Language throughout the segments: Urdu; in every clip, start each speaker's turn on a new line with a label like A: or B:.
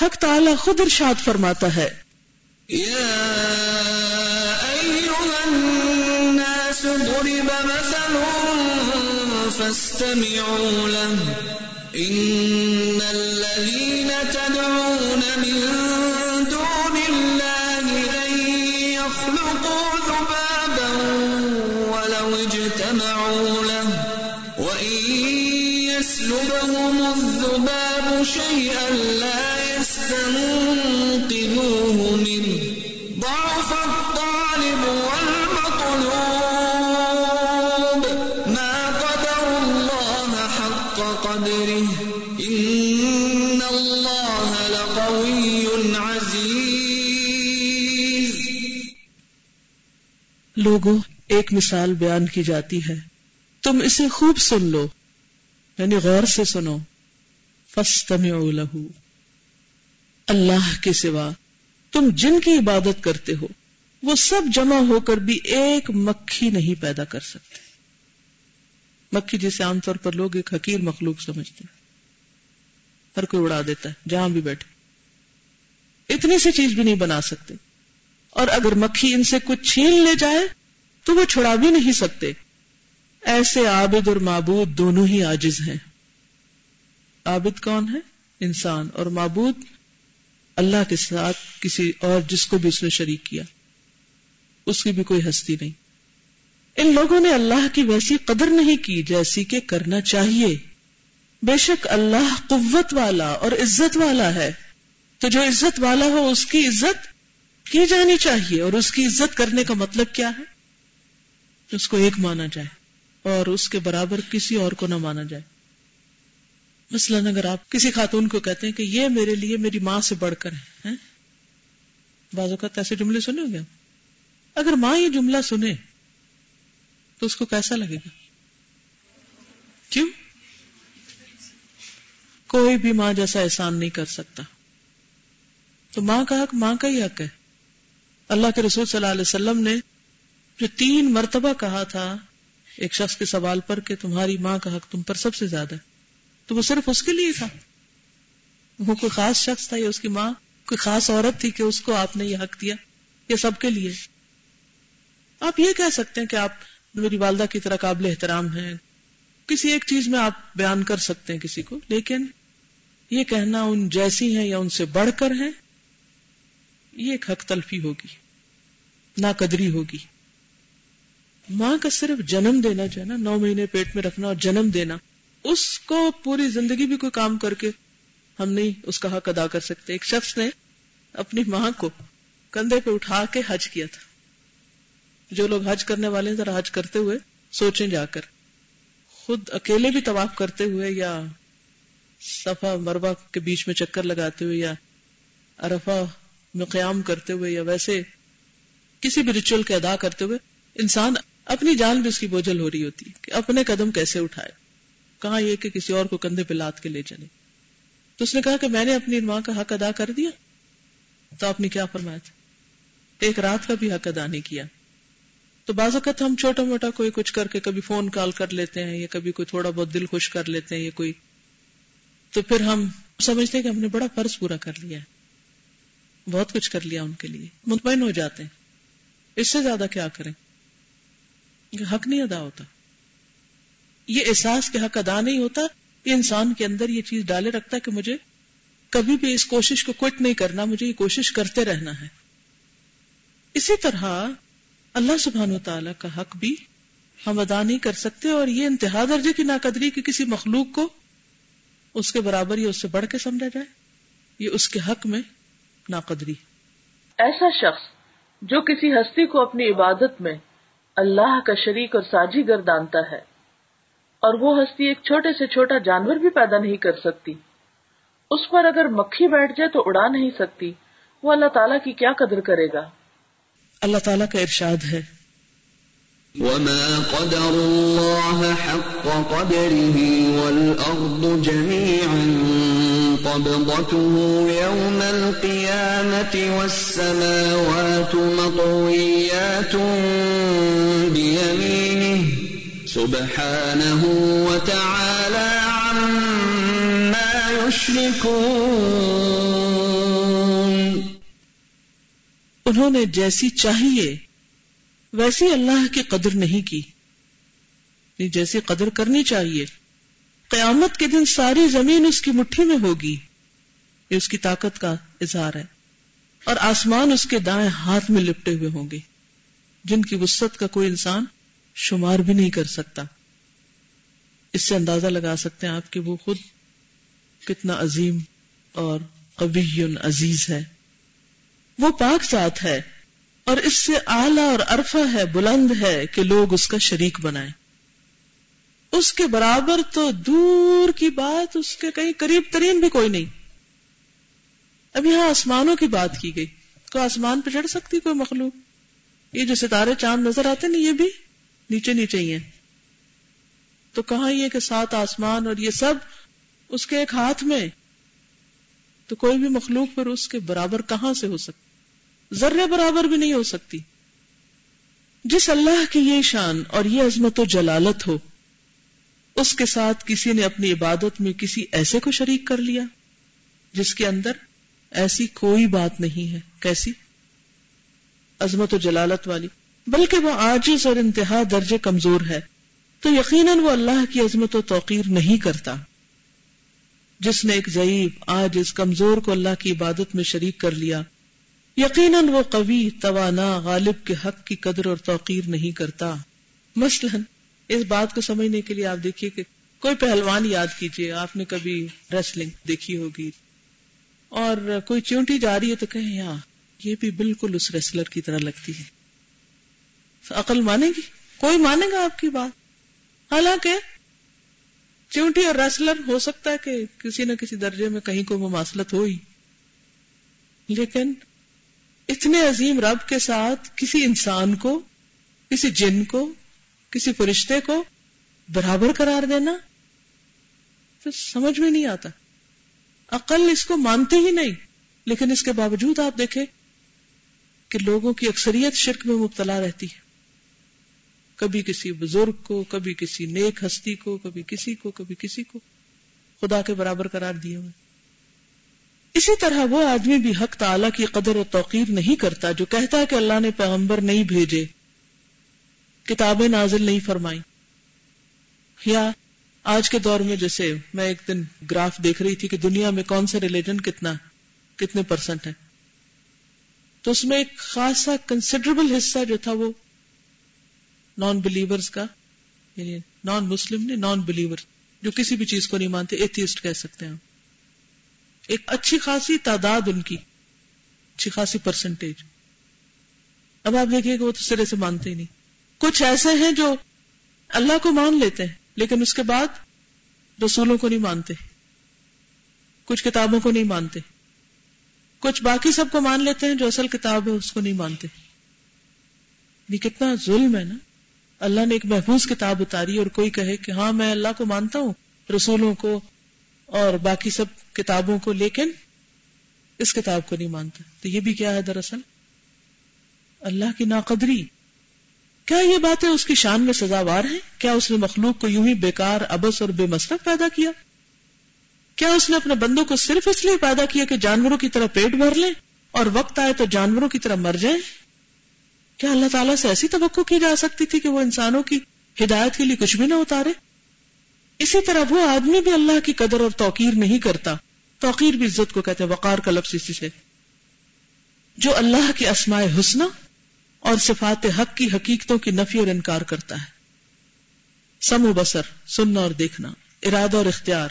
A: حق تعالی خود ارشاد فرماتا ہے۔
B: ضرب مثل فاستمعوا له إن الذين تدعون من دون الله لن يخلقوا ذبابا ولو اجتمعوا له وإن يسلبهم الذباب شيئا لا
A: لوگوں، ایک مثال بیان کی جاتی ہے۔ تم اسے خوب سن لو یعنی غور سے سنو۔ فاستمعوا له۔ اللہ کے سوا تم جن کی عبادت کرتے ہو، وہ سب جمع ہو کر بھی ایک مکھی نہیں پیدا کر سکتے۔ مکھی جسے عام طور پر لوگ ایک حقیر مخلوق سمجھتے ہیں۔ ہر کوئی اڑا دیتا ہے، جہاں بھی بیٹھے۔ اتنی سی چیز بھی نہیں بنا سکتے۔ اور اگر مکھی ان سے کچھ چھین لے جائے تو وہ چھڑا بھی نہیں سکتے۔ ایسے عابد اور معبود دونوں ہی آجز ہیں۔ عابد کون ہے؟ انسان۔ اور معبود اللہ کے ساتھ کسی اور جس کو بھی اس نے شریک کیا۔ اس کی بھی کوئی ہستی نہیں۔ ان لوگوں نے اللہ کی ویسی قدر نہیں کی جیسی کہ کرنا چاہیے۔ بے شک اللہ قوت والا اور عزت والا ہے۔ تو جو عزت والا ہو اس کی عزت کی جانی چاہیے اور اس کی عزت کرنے کا مطلب کیا ہے؟ اس کو ایک مانا جائے اور اس کے برابر کسی اور کو نہ مانا جائے۔ مثلاً اگر آپ کسی خاتون کو کہتے ہیں کہ یہ میرے لیے میری ماں سے بڑھ کر ہے بعض اوقات ایسے جملے سنے ہو گے اگر ماں یہ جملہ سنے تو اس کو کیسا لگے گا؟ کیوں؟ کوئی بھی ماں جیسا احسان نہیں کر سکتا۔ تو ماں کا حق، ماں کا ہی حق ہے۔ اللہ کے رسول صلی اللہ علیہ وسلم نے جو تین مرتبہ کہا تھا، ایک شخص کے سوال پر کہ تمہاری ماں کا حق تم پر سب سے زیادہ ہے۔ تو وہ صرف اس کے لیے تھا۔ وہ کوئی خاص شخص تھا یا اس کی ماں؟ کوئی خاص عورت تھی کہ اس کو آپ نے یہ حق دیا یہ سب کے لیے؟ آپ یہ کہہ سکتے ہیں کہ آپ میری والدہ کی طرح قابل احترام ہیں۔ کسی ایک چیز میں آپ بیان کر سکتے ہیں کسی کو، لیکن یہ کہنا ان جیسی ہیں یا ان سے بڑھ کر ہیں یہ ایک حق تلفی ہوگی نا قدری ہوگی۔ ماں کا صرف جنم دینا جو ہے نا، نو مہینے پیٹ میں رکھنا اور جنم دینا، اس کو پوری زندگی بھی کوئی کام کر کے ہم نہیں اس کا حق ادا کر سکتے۔ ایک شخص نے اپنی ماں کو کندھے پہ اٹھا کے حج کیا تھا۔ جو لوگ حج کرنے والے ہیں، ذرا حج کرتے ہوئے سوچیں جا کر۔ خود اکیلے بھی طواف کرتے ہوئے یا صفا مربع کے بیچ میں چکر لگاتے ہوئے یا ارفا قیام کرتے ہوئے یا ویسے کسی بھی ریچول کے ادا کرتے ہوئے انسان اپنی جان بھی اس کی بوجھل ہو رہی ہوتی ہے کہ اپنے قدم کیسے اٹھائے؟ کہاں یہ کہ کسی اور کو کندھے پہ لاد کے لے چلے تو اس نے کہا کہ میں نے اپنی ماں کا حق ادا کر دیا۔ تو آپ نے کیا فرمایا تھا؟ ایک رات کا بھی حق ادا نہیں کیا۔ تو بعض اوقات ہم چھوٹا موٹا کوئی کچھ کر کے کبھی فون کال کر لیتے ہیں یا کبھی کوئی تھوڑا بہت دل خوش کر لیتے ہیں یا کوئی۔ تو پھر ہم سمجھتے ہیں کہ ہم نے بڑا فرض پورا کر لیا ہے۔ بہت کچھ کر لیا ان کے لیے، مطمئن ہو جاتے ہیں۔ اس سے زیادہ کیا کریں؟ حق نہیں ادا ہوتا۔ یہ احساس کے حق ادا نہیں ہوتا، یہ انسان کے اندر یہ چیز ڈالے رکھتا ہے کہ مجھے کبھی بھی اس کوشش کو کوئٹ نہیں کرنا، مجھے یہ کوشش کرتے رہنا ہے۔ اسی طرح اللہ سبحان و تعالی کا حق بھی ہم ادا نہیں کر سکتے اور یہ انتہا درجے کی ناقدری کی کسی مخلوق کو اس کے برابر یا اس سے بڑھ کے سمجھا جائے۔ یہ اس کے حق میں ناقدری۔
C: ایسا شخص جو کسی ہستی کو اپنی عبادت میں اللہ کا شریک اور ساجی گردانتا ہے اور وہ ہستی ایک چھوٹے سے چھوٹا جانور بھی پیدا نہیں کر سکتی۔ اس پر اگر مکھی بیٹھ جائے تو اڑا نہیں سکتی۔ وہ اللہ تعالیٰ کی کیا قدر کرے گا؟
A: اللہ تعالیٰ کا ارشاد ہے۔
B: وما قدر الله حق قدره والأرض جميعا قبضته يوم القيامة والسماوات مطويات بيمينه سبحانه وتعالى عما يشركون.
A: انہوں نے جیسی چاہیے ویسی اللہ کی قدر نہیں کی یعنی جیسی قدر کرنی چاہیے۔ قیامت کے دن ساری زمین اس کی مٹھی میں ہوگی۔ یہ اس کی طاقت کا اظہار ہے۔ اور آسمان اس کے دائیں ہاتھ میں لپٹے ہوئے ہوں گے۔ جن کی وسط کا کوئی انسان شمار بھی نہیں کر سکتا۔ اس سے اندازہ لگا سکتے ہیں آپ کہ وہ خود کتنا عظیم اور قبی عزیز ہے۔ وہ پاک ذات ہے اور اس سے اعلی اور عرفہ ہے، بلند ہے کہ لوگ اس کا شریک بنائیں۔ اس کے برابر تو دور کی بات اس کے کہیں قریب ترین بھی کوئی نہیں۔ اب یہاں آسمانوں کی بات کی گئی۔ کو آسمان پہ چڑھ سکتی کوئی مخلوق؟ یہ جو ستارے چاند نظر آتے نا، یہ بھی نیچے نیچے ہی ہیں۔ تو کہاں یہ کہ سات آسمان اور یہ سب اس کے ایک ہاتھ میں؟ تو کوئی بھی مخلوق پھر اس کے برابر کہاں سے ہو سکتی؟ ذرے برابر بھی نہیں ہو سکتی۔ جس اللہ کی یہ شان اور یہ عظمت و جلالت ہو اس کے ساتھ کسی نے اپنی عبادت میں کسی ایسے کو شریک کر لیا جس کے اندر ایسی کوئی بات نہیں ہے۔ کیسی؟ عظمت و جلالت والی۔ بلکہ وہ آجز اور انتہا درجے کمزور ہے۔ تو یقیناً وہ اللہ کی عظمت و توقیر نہیں کرتا۔ جس نے ایک ضعیف آج اس کمزور کو اللہ کی عبادت میں شریک کر لیا، یقیناً وہ قوی، توانا، غالب کے حق کی قدر اور توقیر نہیں کرتا۔ مثلا اس بات کو سمجھنے کے لیے آپ دیکھیے کہ کوئی پہلوان یاد کیجیے آپ نے کبھی ریسلنگ دیکھی ہوگی۔ اور کوئی چونٹی جا رہی ہے تو کہیں یہاں یہ بھی بالکل اس ریسلر کی طرح لگتی ہے۔ عقل مانے گی؟ کوئی مانے گا آپ کی بات؟ حالانکہ چونٹی اور ریسلر ہو سکتا ہے کہ کسی نہ کسی درجے میں کہیں کو مماثلت ہوئی۔ لیکن اتنے عظیم رب کے ساتھ کسی انسان کو، کسی جن کو کسی فرشتے کو برابر قرار دینا تو سمجھ میں نہیں آتا۔ عقل اس کو مانتی ہی نہیں، لیکن اس کے باوجود آپ دیکھیں کہ لوگوں کی اکثریت شرک میں مبتلا رہتی ہے۔ کبھی کسی بزرگ کو، کبھی کسی نیک ہستی کو، کبھی کسی کو، کبھی کسی کو خدا کے برابر قرار دیے ہوئے۔ اسی طرح وہ آدمی بھی حق تعالی کی قدر و توقیر نہیں کرتا جو کہتا ہے کہ اللہ نے پیغمبر نہیں بھیجے۔ کتابیں نازل نہیں فرمائی یا آج کے دور میں جیسے میں ایک دن گراف دیکھ رہی تھی کہ دنیا میں کون سا ریلیجن کتنا، کتنے پرسنٹ ہے تو اس میں ایک خاصا کنسیڈربل حصہ جو تھا وہ نان بلیورز کا یعنی نان مسلم نے نان بلیور جو کسی بھی چیز کو نہیں مانتے ایتھیسٹ کہہ سکتے ہیں۔ ایک اچھی خاصی تعداد ان کی، اچھی خاصی پرسنٹیج اب آپ دیکھیے کہ وہ تو سرے سے مانتے ہی نہیں۔ کچھ ایسے ہیں جو اللہ کو مان لیتے ہیں، لیکن اس کے بعد رسولوں کو نہیں مانتے، کچھ کتابوں کو نہیں مانتے۔ کچھ باقی سب کو مان لیتے ہیں جو اصل کتاب ہے، اس کو نہیں مانتے۔ یہ کتنا ظلم ہے نا۔ اللہ نے ایک محفوظ کتاب اتاری اور کوئی کہے کہ ہاں میں اللہ کو مانتا ہوں، رسولوں کو اور باقی سب کتابوں کو، لیکن اس کتاب کو نہیں مانتا۔ تو یہ بھی کیا ہے دراصل؟ اللہ کی ناقدری۔ کیا یہ باتیں اس کی شان میں سزاوار ہیں؟ کیا اس نے مخلوق کو یوں ہی بیکار ابس اور بے مصرف پیدا کیا؟ کیا اس نے اپنے بندوں کو صرف اس لیے پیدا کیا کہ جانوروں کی طرح پیٹ بھر لیں اور وقت آئے تو جانوروں کی طرح مر جائیں؟ کیا اللہ تعالیٰ سے ایسی توقع کی جا سکتی تھی کہ وہ انسانوں کی ہدایت کے لیے کچھ بھی نہ اتارے؟ اسی طرح وہ آدمی بھی اللہ کی قدر اور توقیر نہیں کرتا۔ توقیر بھی عزت کو کہتے ہیں، وقار کا لفظ اسی سے۔ جو اللہ کی اسماء حسنہ اور صفات حق کی حقیقتوں کی نفی اور انکار کرتا ہے۔ سم و بسر سننا اور دیکھنا، ارادہ اور اختیار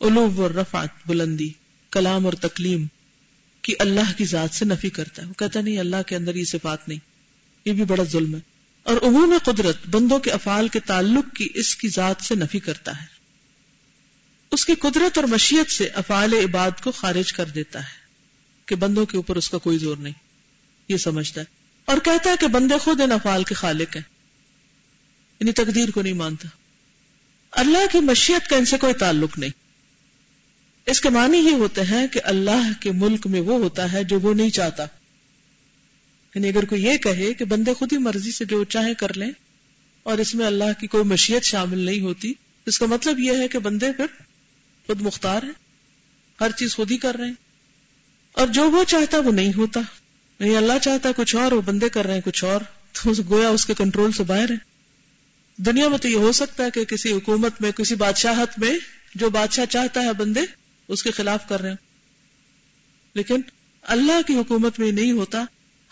A: علوب اور رفعت، بلندی، کلام اور تکلیم کی اللہ کی ذات سے نفی کرتا ہے۔ وہ کہتا نہیں، اللہ کے اندر یہ صفات نہیں، یہ بھی بڑا ظلم ہے۔ اور عموم قدرت بندوں کے افعال کے تعلق کی اس کی ذات سے نفی کرتا ہے۔ اس کی قدرت اور مشیت سے افعال عباد کو خارج کر دیتا ہے کہ بندوں کے اوپر اس کا کوئی زور نہیں۔ یہ سمجھتا ہے۔ اور کہتا ہے کہ بندے خود ان افعال کے خالق ہیں۔ یعنی تقدیر کو نہیں مانتا۔ اللہ کی مشیت کا ان سے کوئی تعلق نہیں۔ اس کے معنی یہ ہوتے ہیں کہ اللہ کے ملک میں وہ ہوتا ہے جو وہ نہیں چاہتا۔ یعنی اگر کوئی یہ کہے کہ بندے خود ہی مرضی سے جو چاہے کر لیں اور اس میں اللہ کی کوئی مشیت شامل نہیں ہوتی، اس کا مطلب یہ ہے کہ بندے پھر خود مختار ہیں، ہر چیز خود ہی کر رہے ہیں۔ اور جو وہ چاہتا وہ نہیں ہوتا۔ نہیں، اللہ چاہتا ہے کچھ اور، وہ بندے کر رہے ہیں کچھ اور، تو گویا اس کے کنٹرول سے باہر ہے دنیا میں تو یہ ہو سکتا ہے کہ کسی حکومت میں، کسی بادشاہت میں جو بادشاہ چاہتا ہے بندے، اس کے خلاف کر رہے ہیں۔ لیکن اللہ کی حکومت میں نہیں ہوتا۔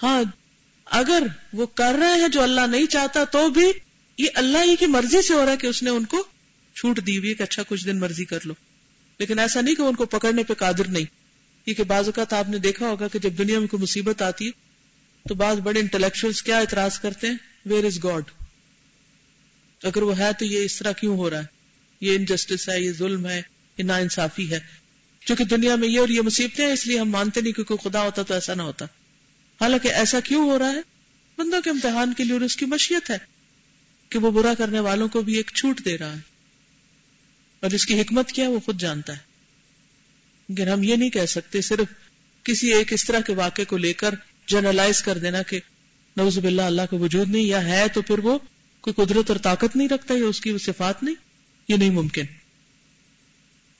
A: ہاں اگر وہ کر رہے ہیں جو اللہ نہیں چاہتا، تو بھی یہ اللہ ہی کی مرضی سے ہو رہا ہے کہ اس نے ان کو چھوٹ دی ہوئی کہ اچھا کچھ دن مرضی کر لو۔ لیکن ایسا نہیں کہ ان کو پکڑنے پہ قادر نہیں۔ کیونکہ بعض اوقات آپ نے دیکھا ہوگا کہ جب دنیا میں کوئی مصیبت آتی ہے، تو بعض بڑے انٹلیکچوئل کیا اعتراض کرتے ہیں؟ ویئر از گاڈ اگر وہ ہے تو یہ اس طرح کیوں ہو رہا ہے؟ یہ انجسٹس ہے، یہ ظلم ہے، یہ نا انصافی ہے۔ چونکہ دنیا میں یہ اور یہ مصیبتیں ہیں، اس لیے ہم مانتے نہیں کہ کوئی خدا ہوتا تو ایسا نہ ہوتا۔ حالانکہ ایسا کیوں ہو رہا ہے؟ بندوں کے امتحان کے لیے اور اس کی مشیت ہے کہ وہ برا کرنے والوں کو بھی ایک چھوٹ دے رہا ہے۔ اور اس کی حکمت کیا وہ خود جانتا ہے۔ لیکن ہم یہ نہیں کہہ سکتے، صرف کسی ایک اس طرح کے واقعے کو لے کر جنرلائز کر دینا کہ نوز باللہ اللہ کا وجود نہیں، یا ہے تو پھر وہ کوئی قدرت اور طاقت نہیں رکھتا، یا اس کی وہ صفات نہیں، یہ نہیں ممکن۔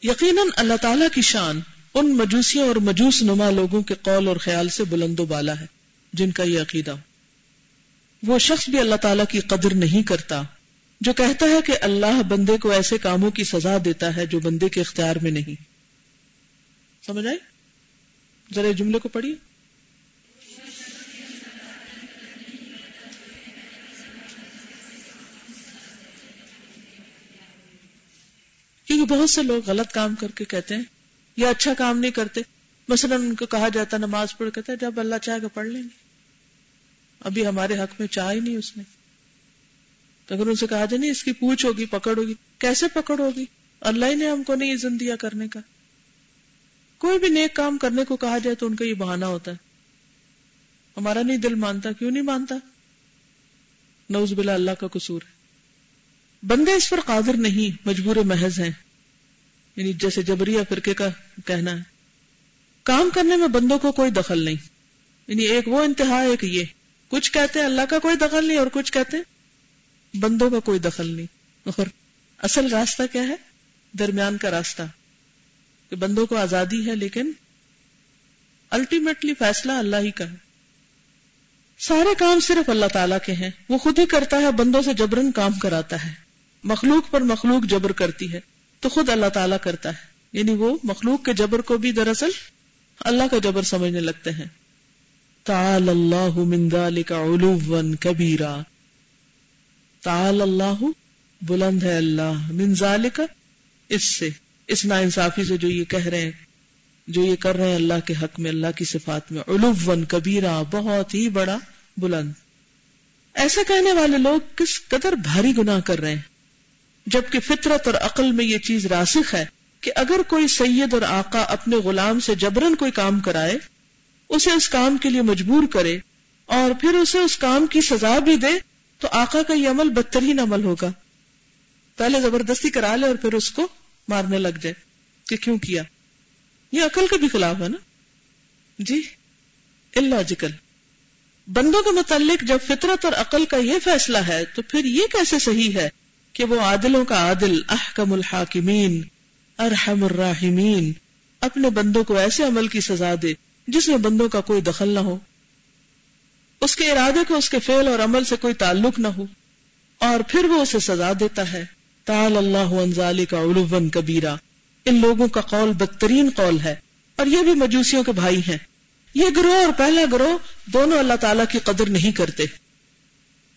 A: یقیناً اللہ تعالی کی شان ان مجوسیوں اور مجوس نما لوگوں کے قول اور خیال سے بلند و بالا ہے، جن کا یہ عقیدہ۔ وہ شخص بھی اللہ تعالیٰ کی قدر نہیں کرتا، جو کہتا ہے کہ اللہ بندے کو ایسے کاموں کی سزا دیتا ہے جو بندے کے اختیار میں نہیں۔ سمجھ آئی؟ ذرا جملے کو پڑھیے۔ کیونکہ بہت سے لوگ غلط کام کر کے کہتے ہیں یا اچھا کام نہیں کرتے۔ مثلا ان کو کہا جاتا نماز پڑھ کہتے جب اللہ چاہے گا پڑھ لیں گے۔ ابھی ہمارے حق میں چاہ ہی نہیں اس نے۔ تو اگر ان سے کہا جائے نہیں، اس کی پوچھ ہوگی، پکڑ ہوگی، کیسے پکڑ ہوگی؟ اللہ ہی نے ہم کو نہیں عزن دیا کرنے کا۔ کوئی بھی نیک کام کرنے کو کہا جائے تو ان کا یہ بہانا ہوتا ہے۔ ہمارا نہیں دل مانتا، کیوں نہیں مانتا؟ نوز بلا اللہ کا قصور ہے۔ بندے اس پر قادر نہیں، مجبور محض ہیں۔ یعنی جیسے جبریہ فرقے کا کہنا ہے۔ کام کرنے میں بندوں کو کوئی دخل نہیں۔ یعنی ایک وہ انتہا، ایک یہ۔ کچھ کہتے ہیں اللہ کا کوئی دخل نہیں اور کچھ کہتے ہیں بندوں کا کوئی دخل نہیں۔ اور اصل راستہ کیا ہے؟ درمیان کا راستہ۔ کہ بندوں کو آزادی ہے، لیکن الٹیمیٹلی فیصلہ اللہ ہی کا ہے۔ سارے کام صرف اللہ تعالیٰ کے ہیں۔ وہ خود ہی کرتا ہے، بندوں سے جبرن کام کراتا ہے۔ مخلوق پر مخلوق جبر کرتی ہے، تو خود اللہ تعالیٰ کرتا ہے۔ یعنی وہ مخلوق کے جبر کو بھی دراصل اللہ کا جبر سمجھنے لگتے ہیں۔ تعال اللہ من ذالک علوا کبیرا۔ تعال اللہ بلند ہے اللہ من ذالک اس سے۔ اس نا انصافی سے جو یہ کہہ رہے ہیں، جو یہ کر رہے ہیں اللہ کے حق میں، اللہ کی صفات میں، علوا کبیرا بہت ہی بڑا بلند۔ ایسا کہنے والے لوگ کس قدر بھاری گناہ کر رہے ہیں۔ جبکہ فطرت اور عقل میں یہ چیز راسخ ہے کہ اگر کوئی سید اور آقا اپنے غلام سے جبرن کوئی کام کرائے، اسے اس کام کے لیے مجبور کرے اور پھر اسے اس کام کی سزا بھی دے، تو آقا کا یہ عمل بدترین عمل ہوگا۔ پہلے زبردستی کرا لے اور پھر اس کو مارنے لگ جائے کہ کیوں کیا؟ یہ عقل کے بھی خلاف ہے نا؟ جی اللاجیکل بندوں کے متعلق جب فطرت اور عقل کا یہ فیصلہ ہے، تو پھر یہ کیسے صحیح ہے کہ وہ عادلوں کا عادل، احکم الحاکمین، ارحم الراحمین، اپنے بندوں کو ایسے عمل کی سزا دے جس میں بندوں کا کوئی دخل نہ ہو؟ اس کے ارادے کو، اس کے فعل اور عمل سے کوئی تعلق نہ ہو، اور پھر وہ اسے سزا دیتا ہے۔ تال اللہ انزال کا علوم کبیرا ان لوگوں کا قول بدترین قول ہے اور یہ بھی مجوسیوں کے بھائی ہیں۔ یہ گروہ اور پہلا گروہ دونوں اللہ تعالیٰ کی قدر نہیں کرتے۔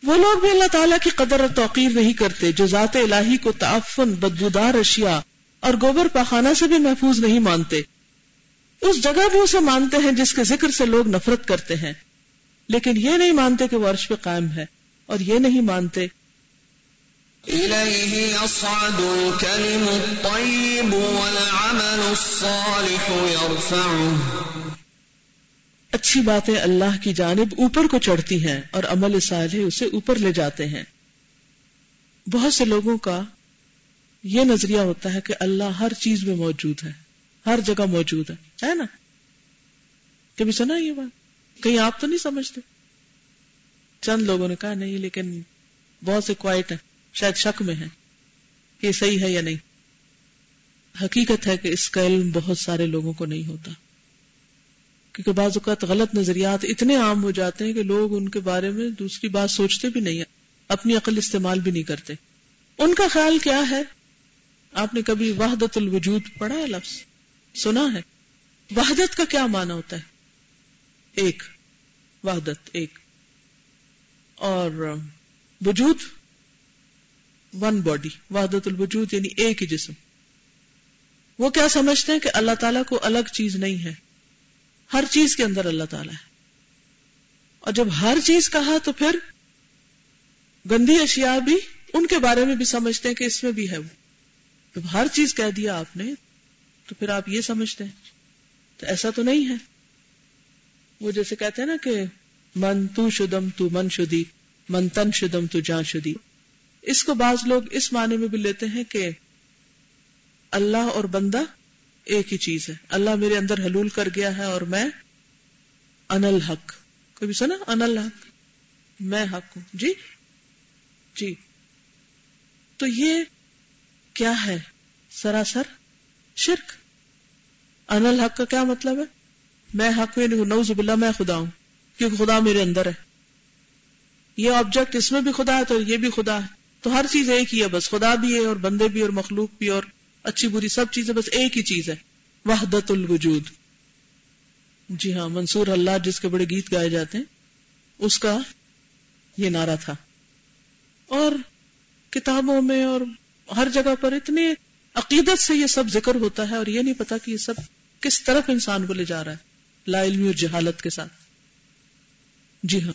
A: وہ لوگ بھی اللہ تعالیٰ کی قدر اور توقیر نہیں کرتے جو ذات الہی کو تعفن، بدبودار اشیاء اور گوبر پاخانہ سے بھی محفوظ نہیں مانتے۔ اس جگہ بھی اسے مانتے ہیں جس کے ذکر سے لوگ نفرت کرتے ہیں۔ لیکن یہ نہیں مانتے کہ وہ عرش پہ قائم ہے اور یہ نہیں مانتے اچھی باتیں اللہ کی جانب اوپر کو چڑھتی ہیں اور عمل صالح اسے اوپر لے جاتے ہیں۔ بہت سے لوگوں کا یہ نظریہ ہوتا ہے کہ اللہ ہر چیز میں موجود ہے، ہر جگہ موجود ہے ہے نا؟ کبھی سنا یہ بات؟ کہیں آپ تو نہیں سمجھتے؟ چند لوگوں نے کہا، نہیں، لیکن بہت سے کوائٹ ہیں۔ شاید شک میں ہے کہ صحیح ہے یا نہیں۔ حقیقت ہے کہ اس کا علم بہت سارے لوگوں کو نہیں ہوتا۔ کیونکہ بعض اوقات غلط نظریات اتنے عام ہو جاتے ہیں کہ لوگ ان کے بارے میں دوسری بات سوچتے بھی نہیں اپنی عقل استعمال بھی نہیں کرتے۔ ان کا خیال کیا ہے؟ آپ نے کبھی وحدت الوجود پڑھا ہے لفظ؟ سنا ہے۔ وحدت کا کیا معنی ہوتا ہے؟ ایک، وحدت ایک۔ اور وجود ون باڈی وحدت الوجود یعنی ایک ہی جسم وہ کیا سمجھتے ہیں کہ اللہ تعالیٰ کو الگ چیز نہیں ہے؟ ہر چیز کے اندر اللہ تعالیٰ ہے۔ اور جب ہر چیز کہا تو پھر گندی اشیاء بھی ان کے بارے میں بھی سمجھتے ہیں کہ اس میں بھی ہے وہ۔ جب ہر چیز کہہ دیا آپ نے تو پھر آپ یہ سمجھتے ہیں تو ایسا تو نہیں ہے۔ وہ جیسے کہتے ہیں نا کہ من تو شدم تو من شدی، من تن شدم تو جان شدی۔ اس کو بعض لوگ اس معنی میں بھی لیتے ہیں کہ اللہ اور بندہ ایک ہی چیز ہے۔ اللہ میرے اندر حلول کر گیا ہے اور میں انل حق کبھی سنا؟ انل حق میں حق ہوں۔ جی؟ جی۔ تو یہ کیا ہے؟ سراسر شرک۔ انل حق کا کیا مطلب ہے؟ میں حق ہوں یعنی نوز باللہ، میں خدا ہوں۔ کیونکہ خدا میرے اندر ہے۔ یہ آبجیکٹ اس میں بھی خدا ہے تو یہ بھی خدا ہے۔ تو ہر چیز ایک ہی ہے، بس خدا بھی ہے اور بندے بھی اور مخلوق بھی اور اچھی بری سب چیزیں، بس ایک ہی چیز ہے۔ وحدت الوجود۔ جی ہاں منصور اللہ جس کے بڑے گیت گائے جاتے ہیں، اس کا یہ نعرہ تھا۔ اور کتابوں میں اور ہر جگہ پر اتنے عقیدت سے یہ سب ذکر ہوتا ہے اور یہ نہیں پتا کہ یہ سب کس طرف انسان کو لے جا رہا ہے، لا علمی اور جہالت کے ساتھ۔ جی ہاں۔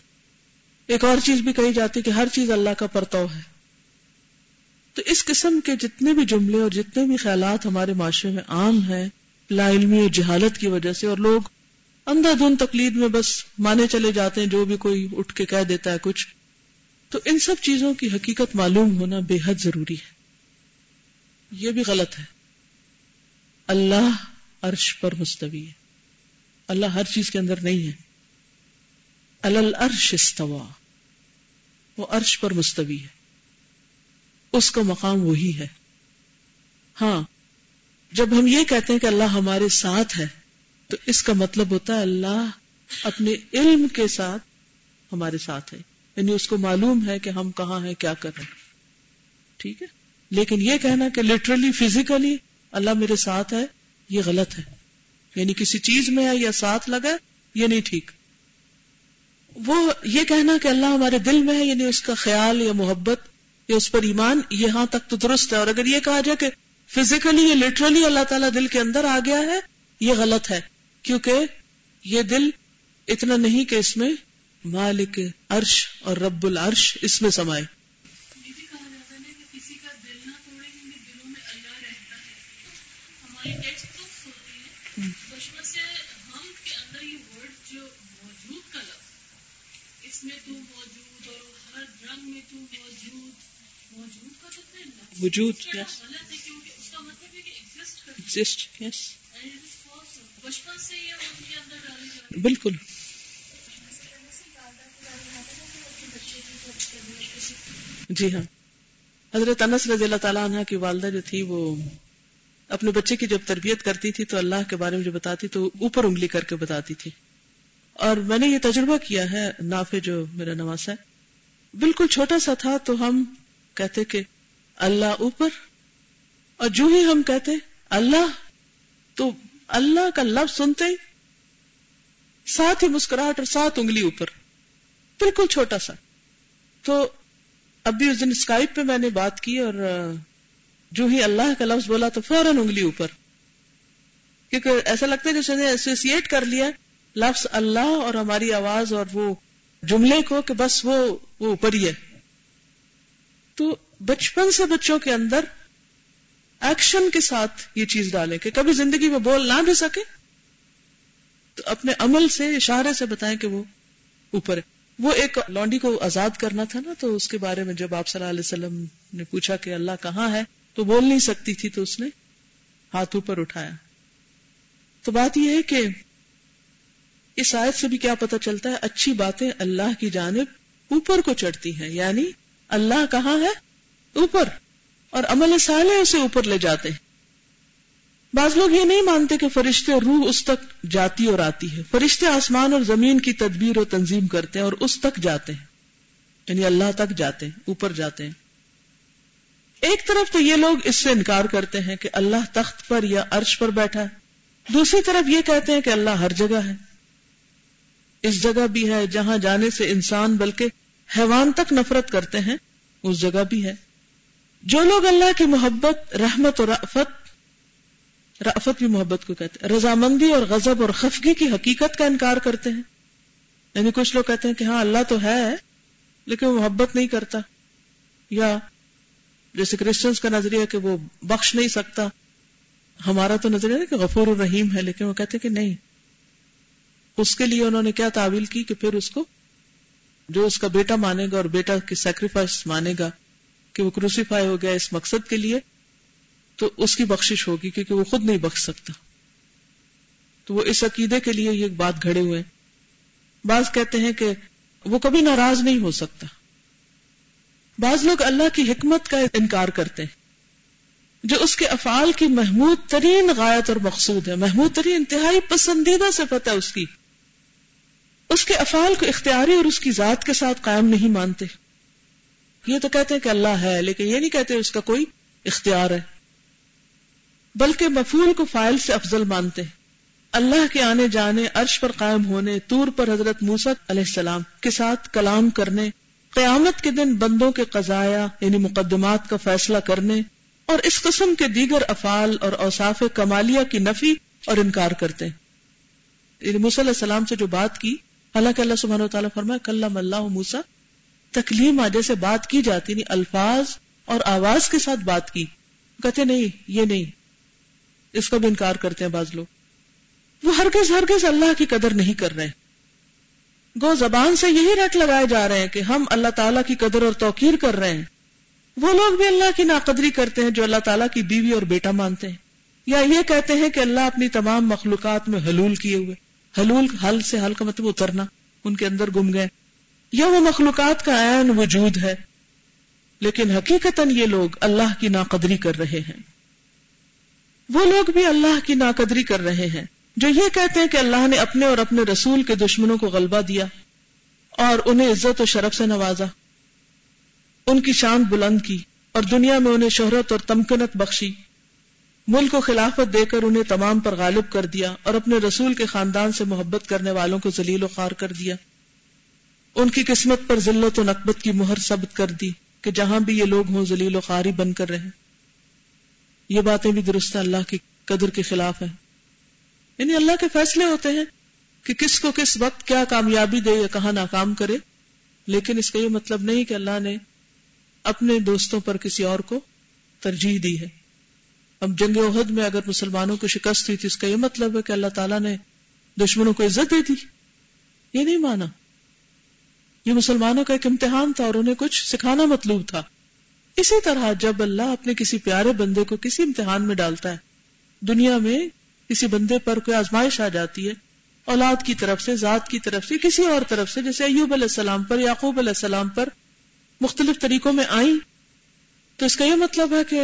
A: ایک اور چیز بھی کہی جاتی کہ ہر چیز اللہ کا پرتو ہے۔ تو اس قسم کے جتنے بھی جملے اور جتنے بھی خیالات ہمارے معاشرے میں عام ہیں، لا علمی اور جہالت کی وجہ سے، اور لوگ اندھا دھن تقلید میں بس مانے چلے جاتے ہیں، جو بھی کوئی اٹھ کے کہہ دیتا ہے کچھ۔ تو ان سب چیزوں کی حقیقت معلوم ہونا بے حد ضروری ہے۔ یہ بھی غلط ہے۔ اللہ عرش پر مستوی ہے۔ اللہ ہر چیز کے اندر نہیں ہے۔ الرش استوا وہ عرش پر مستوی ہے۔ اس کا مقام وہی ہے۔ ہاں جب ہم یہ کہتے ہیں کہ اللہ ہمارے ساتھ ہے، تو اس کا مطلب ہوتا ہے اللہ اپنے علم کے ساتھ ہمارے ساتھ ہے۔ یعنی اس کو معلوم ہے کہ ہم کہاں ہیں، کیا کر رہے ہیں۔ ٹھیک ہے؟ لیکن یہ کہنا کہ لٹرلی فزیکلی اللہ میرے ساتھ ہے، یہ غلط ہے۔ یعنی کسی چیز میں ہے یا ساتھ لگا یہ نہیں ٹھیک۔ وہ یہ کہنا کہ اللہ ہمارے دل میں ہے یعنی اس کا خیال یا محبت یا اس پر ایمان یہاں تک تو درست ہے۔ اور اگر یہ کہا جائے کہ فزیکلی یا لٹرلی اللہ تعالیٰ دل کے اندر آ گیا ہے، یہ غلط ہے۔ کیونکہ یہ دل اتنا نہیں کہ اس میں مالک عرش اور رب العرش اس میں سمائے۔ وجود بالکل۔ جی ہاں۔ حضرت انس رضی اللہ تعالیٰ عنہ کی والدہ جو تھی وہ اپنے بچے کی جب تربیت کرتی تھی تو اللہ کے بارے میں جو بتاتی تو اوپر انگلی کر کے بتاتی تھی۔ اور میں نے یہ تجربہ کیا ہے نافع جو میرا نواسا ہے۔ بالکل چھوٹا سا تھا تو ہم کہتے کہ اللہ اوپر اور جو ہی ہم کہتے اللہ، تو اللہ کا لفظ سنتے ہی ساتھ ہی مسکراہٹ اور ساتھ انگلی اوپر۔ بالکل چھوٹا سا۔ تو ابھی اس دن اسکائپ پہ میں نے بات کی اور جو ہی اللہ کا لفظ بولا تو فوراً انگلی اوپر۔ کیونکہ ایسا لگتا ہے جیسے ایسوسیٹ کر لیا لفظ اللہ اور ہماری آواز اور وہ جملے کو کہ بس وہ وہ اوپر ہی ہے۔ تو بچپن سے بچوں کے اندر ایکشن کے ساتھ یہ چیز ڈالیں کہ کبھی زندگی میں بول نہ بھی سکے، تو اپنے عمل سے، اشارے سے بتائیں کہ وہ اوپر ہے۔ وہ ایک لانڈی کو آزاد کرنا تھا نا، تو اس کے بارے میں جب آپ صلی اللہ علیہ وسلم نے پوچھا کہ اللہ کہاں ہے، تو بول نہیں سکتی تھی، تو اس نے ہاتھ اوپر اٹھایا۔ تو بات یہ ہے کہ اس آیت سے بھی کیا پتا چلتا ہے، اچھی باتیں اللہ کی جانب اوپر کو چڑھتی ہیں یعنی اللہ کہاں ہے اوپر اور عمل صالح اسے اوپر لے جاتے ہیں۔ بعض لوگ یہ نہیں مانتے کہ فرشتے روح اس تک جاتی اور آتی ہے۔ فرشتے آسمان اور زمین کی تدبیر اور تنظیم کرتے ہیں اور اس تک جاتے ہیں۔ یعنی اللہ تک جاتے ہیں، اوپر جاتے ہیں۔ ایک طرف تو یہ لوگ اس سے انکار کرتے ہیں کہ اللہ تخت پر یا عرش پر بیٹھا ہے۔ دوسری طرف یہ کہتے ہیں کہ اللہ ہر جگہ ہے۔ اس جگہ بھی ہے جہاں جانے سے انسان بلکہ حیوان تک نفرت کرتے ہیں، اس جگہ بھی ہے۔ جو لوگ اللہ کی محبت، رحمت اور رافت رافت بھی محبت کو کہتے ہیں، رضامندی اور غضب اور خفگی کی حقیقت کا انکار کرتے ہیں۔ یعنی کچھ لوگ کہتے ہیں کہ ہاں اللہ تو ہے، لیکن وہ محبت نہیں کرتا۔ یا جیسے کرسچنس کا نظریہ کہ وہ بخش نہیں سکتا۔ ہمارا تو نظریہ کہ غفور الرحیم ہے، لیکن وہ کہتے کہ نہیں۔ اس کے لیے انہوں نے کیا تعویل کی کہ پھر اس کو، جو اس کا بیٹا مانے گا اور بیٹا کی سیکریفائس مانے گا کہ وہ کروسیفائی ہو گیا اس مقصد کے لیے، تو اس کی بخشش ہوگی کیونکہ وہ خود نہیں بخش سکتا۔ تو وہ اس عقیدے کے لیے یہ بات گھڑے ہوئے بعض کہتے ہیں کہ وہ کبھی ناراض نہیں ہو سکتا۔ بعض لوگ اللہ کی حکمت کا انکار کرتے ہیں۔ جو اس کے افعال کی محمود ترین غایت اور مقصود ہے، محمود ترین انتہائی پسندیدہ صفت ہے اس کی۔ اس کے افعال کو اختیاری اور اس کی ذات کے ساتھ قائم نہیں مانتے۔ یہ تو کہتے ہیں کہ اللہ ہے، لیکن یہ نہیں کہتے اس کا کوئی اختیار ہے۔ بلکہ مفول کو فائل سے افضل مانتے ہیں۔ اللہ کے آنے جانے، عرش پر قائم ہونے تور پر حضرت موسک علیہ السلام کے ساتھ کلام کرنے، قیامت کے دن بندوں کے قضایا یعنی مقدمات کا فیصلہ کرنے، اور اس قسم کے دیگر افعال اور اوصاف کمالیہ کی نفی اور انکار کرتے ہیں۔ یعنی علیہ السلام سے جو بات کی، حالانکہ اللہ سبحانہ و تعالیٰ فرمایا کلام اللہ موسا تکلیم جیسے بات کی جاتی نہیں، الفاظ اور آواز کے ساتھ بات کی۔ کہتے نہیں، یہ نہیں۔ اس کا بھی انکار کرتے ہیں بعض لوگ۔ وہ ہرگز ہرگز اللہ کی قدر نہیں کر رہے۔ گو، زبان سے یہی رٹ لگائے جا رہے ہیں کہ ہم اللہ تعالیٰ کی قدر اور توقیر کر رہے ہیں۔ وہ لوگ بھی اللہ کی ناقدری کرتے ہیں جو اللہ تعالیٰ کی بیوی اور بیٹا مانتے ہیں۔ یا یہ کہتے ہیں کہ اللہ اپنی تمام مخلوقات میں حلول کیے ہوئے۔ حلول، حل سے حل کا مطلب اترنا۔ ان کے اندر گم گئے۔ یا وہ مخلوقات کا عین وجود ہے، لیکن حقیقت یہ لوگ اللہ کی ناقدری کر رہے ہیں۔ وہ لوگ بھی اللہ کی ناقدری کر رہے ہیں، جو یہ کہتے ہیں کہ اللہ نے اپنے اور اپنے رسول کے دشمنوں کو غلبہ دیا اور انہیں عزت و شرف سے نوازا۔ ان کی شان بلند کی اور دنیا میں انہیں شہرت اور تمکنت بخشی۔ ملک کو خلافت دے کر انہیں تمام پر غالب کر دیا اور اپنے رسول کے خاندان سے محبت کرنے والوں کو ذلیل و خار کر دیا۔ ان کی قسمت پر ذلت و نقبت کی مہر ثبت کر دی کہ جہاں بھی یہ لوگ ہوں، ذلیل و خاری بن کر رہے یہ باتیں بھی درست اللہ کی قدر کے خلاف ہیں۔ یعنی اللہ کے فیصلے ہوتے ہیں کہ کس کو کس وقت کیا کامیابی دے یا کہاں ناکام کرے۔ لیکن اس کا یہ مطلب نہیں کہ اللہ نے اپنے دوستوں پر کسی اور کو ترجیح دی ہے۔ اب جنگ عہد میں اگر مسلمانوں کو شکست ہوئی تھی، اس کا یہ مطلب ہے کہ اللہ تعالیٰ نے دشمنوں کو عزت دے دی۔ یہ نہیں مانا۔ یہ مسلمانوں کا ایک امتحان تھا اور انہیں کچھ سکھانا مطلوب تھا۔ اسی طرح جب اللہ اپنے کسی پیارے بندے کو کسی امتحان میں ڈالتا ہے، دنیا میں کسی بندے پر کوئی آزمائش آ جاتی ہے، اولاد کی طرف سے، ذات کی طرف سے، کسی اور طرف سے، جیسے ایوب علیہ السلام پر، یعقوب علیہ السلام پر مختلف طریقوں میں آئی تو اس کا یہ مطلب ہے کہ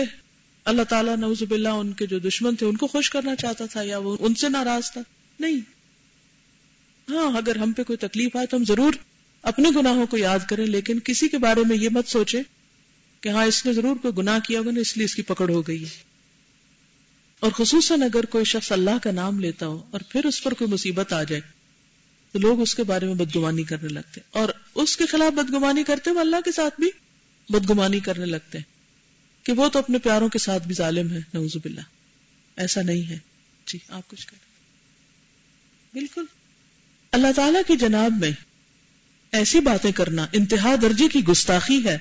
A: اللہ تعالیٰ نوز باللہ ان کے جو دشمن تھے، ان کو خوش کرنا چاہتا تھا یا وہ ان سے ناراض تھا؟ نہیں۔ ہاں اگر ہم پہ کوئی تکلیف آئے تو ہم ضرور اپنے گناہوں کو یاد کریں، لیکن کسی کے بارے میں یہ مت سوچے کہ ہاں اس نے ضرور کوئی گناہ کیا ہوگا نا اس لیے اس کی پکڑ ہو گئی ہے۔ اور خصوصاً اگر کوئی شخص اللہ کا نام لیتا ہو اور پھر اس پر کوئی مصیبت آ جائے، تو لوگ اس کے بارے میں بدگمانی کرنے لگتے اور اس کے خلاف بدگمانی کرتے ہوئے اللہ کے ساتھ بھی بدگمانی کرنے لگتے ہیں کہ وہ تو اپنے پیاروں کے ساتھ بھی ظالم ہے۔ نوز باللہ۔ ایسا نہیں ہے۔ جی آپ کچھ کریں بالکل۔ اللہ تعالی کی جناب میں ایسی باتیں کرنا انتہا درجے کی گستاخی ہے۔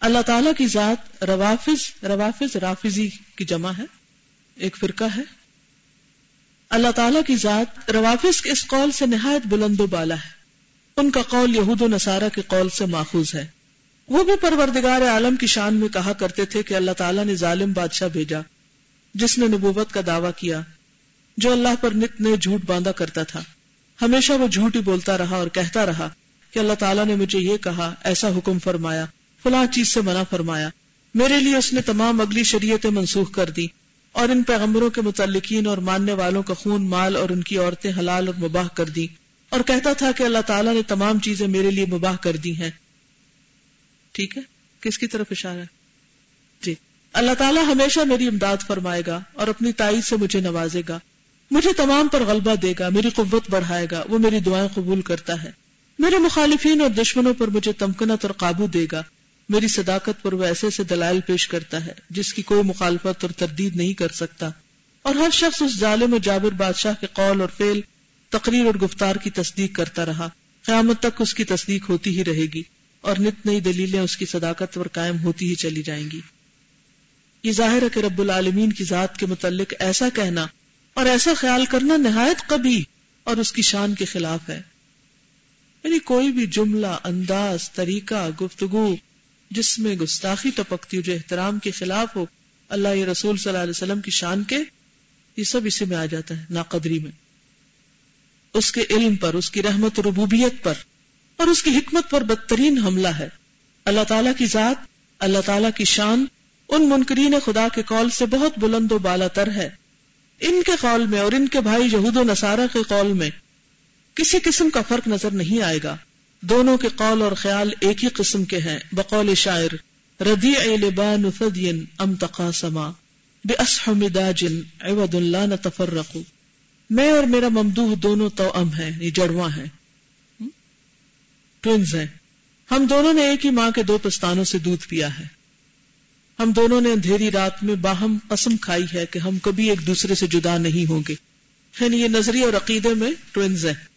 A: اللہ تعالی کی ذات روافظ روافظ رافضی کی جمع ہے۔ ایک فرقہ ہے۔ اللہ تعالی کی ذات روافظ کے اس قول سے نہایت بلند و بالا ہے۔ ان کا قول یہود و نصارہ کے قول سے ماخوذ ہے۔ وہ بھی پروردگار عالم کی شان میں کہا کرتے تھے کہ اللہ تعالیٰ نے ظالم بادشاہ بھیجا، جس نے نبوت کا دعویٰ کیا، جو اللہ پر نت نے جھوٹ باندھا کرتا تھا۔ ہمیشہ وہ جھوٹ ہی بولتا رہا اور کہتا رہا کہ اللہ تعالیٰ نے مجھے یہ کہا، ایسا حکم فرمایا۔ فلاں چیز سے منع فرمایا۔ میرے لیے اس نے تمام اگلی شریعتیں منسوخ کر دی اور ان پیغمبروں کے متعلقین اور ماننے والوں کا خون، مال اور ان کی عورتیں حلال اور مباح کر دی اور کہتا تھا کہ اللہ تعالیٰ نے تمام چیزیں میرے لیے مباح کر دی ہیں۔ ٹھیک ہے؟ کس کی طرف اشارہ ہے؟ جی۔ اللہ تعالیٰ ہمیشہ میری امداد فرمائے گا اور اپنی تائید سے مجھے نوازے گا۔ مجھے تمام پر غلبہ دے گا، میری قوت بڑھائے گا، وہ میری دعائیں قبول کرتا ہے۔ میرے مخالفین اور دشمنوں پر مجھے تمکنت اور قابو دے گا۔ میری صداقت پر وہ ایسے ایسے دلائل پیش کرتا ہے، جس کی کوئی مخالفت اور تردید نہیں کر سکتا۔ اور ہر شخص اس ظالم و جابر بادشاہ کے قول اور فیل تقریر اور گفتار کی تصدیق کرتا رہا۔ قیامت تک اس کی تصدیق ہوتی ہی رہے گی اور نت نئی دلیلیں اس کی صداقت پر قائم ہوتی ہی چلی جائیں گی۔ یہ ظاہر ہے کہ رب العالمین کی ذات کے متعلق ایسا کہنا اور ایسا خیال کرنا نہایت کبھی اور اس کی شان کے خلاف ہے۔ یعنی کوئی بھی جملہ، انداز، طریقہ، گفتگو جس میں گستاخی ٹپکتی ہو، جو احترام کے خلاف ہو، اللہ یہ رسول صلی اللہ علیہ وسلم کی شان کے، یہ سب اسی میں آ جاتا ہے، ناقدری میں۔ اس کے علم پر، اس کی رحمت ربوبیت پر اور اس کی حکمت پر بدترین حملہ ہے۔ اللہ تعالیٰ کی ذات، اللہ تعالیٰ کی شان، ان منکرین خدا کے قول سے بہت بلند و بالا تر ہے۔ ان کے قول میں اور ان کے بھائی یہود و نصارہ کے قول میں کسی قسم کا فرق نظر نہیں آئے گا۔ دونوں کے قول اور خیال ایک ہی قسم کے ہیں۔ بقول شاعر ردی لبان فدین ام تقاسما بے اسحم داجن عوض اللہ نتفرق۔ میں اور میرا ممدوح دونوں تو ام ہیں یہ جڑواں ہیں۔ ٹوینز ہیں۔ ہم دونوں نے ایک ہی ماں کے دو پستانوں سے دودھ پیا ہے۔ ہم دونوں نے اندھیری رات میں باہم قسم کھائی ہے کہ ہم کبھی ایک دوسرے سے جدا نہیں ہوں گے۔ یعنی یہ نظری اور عقیدے میں ٹوینز ہیں۔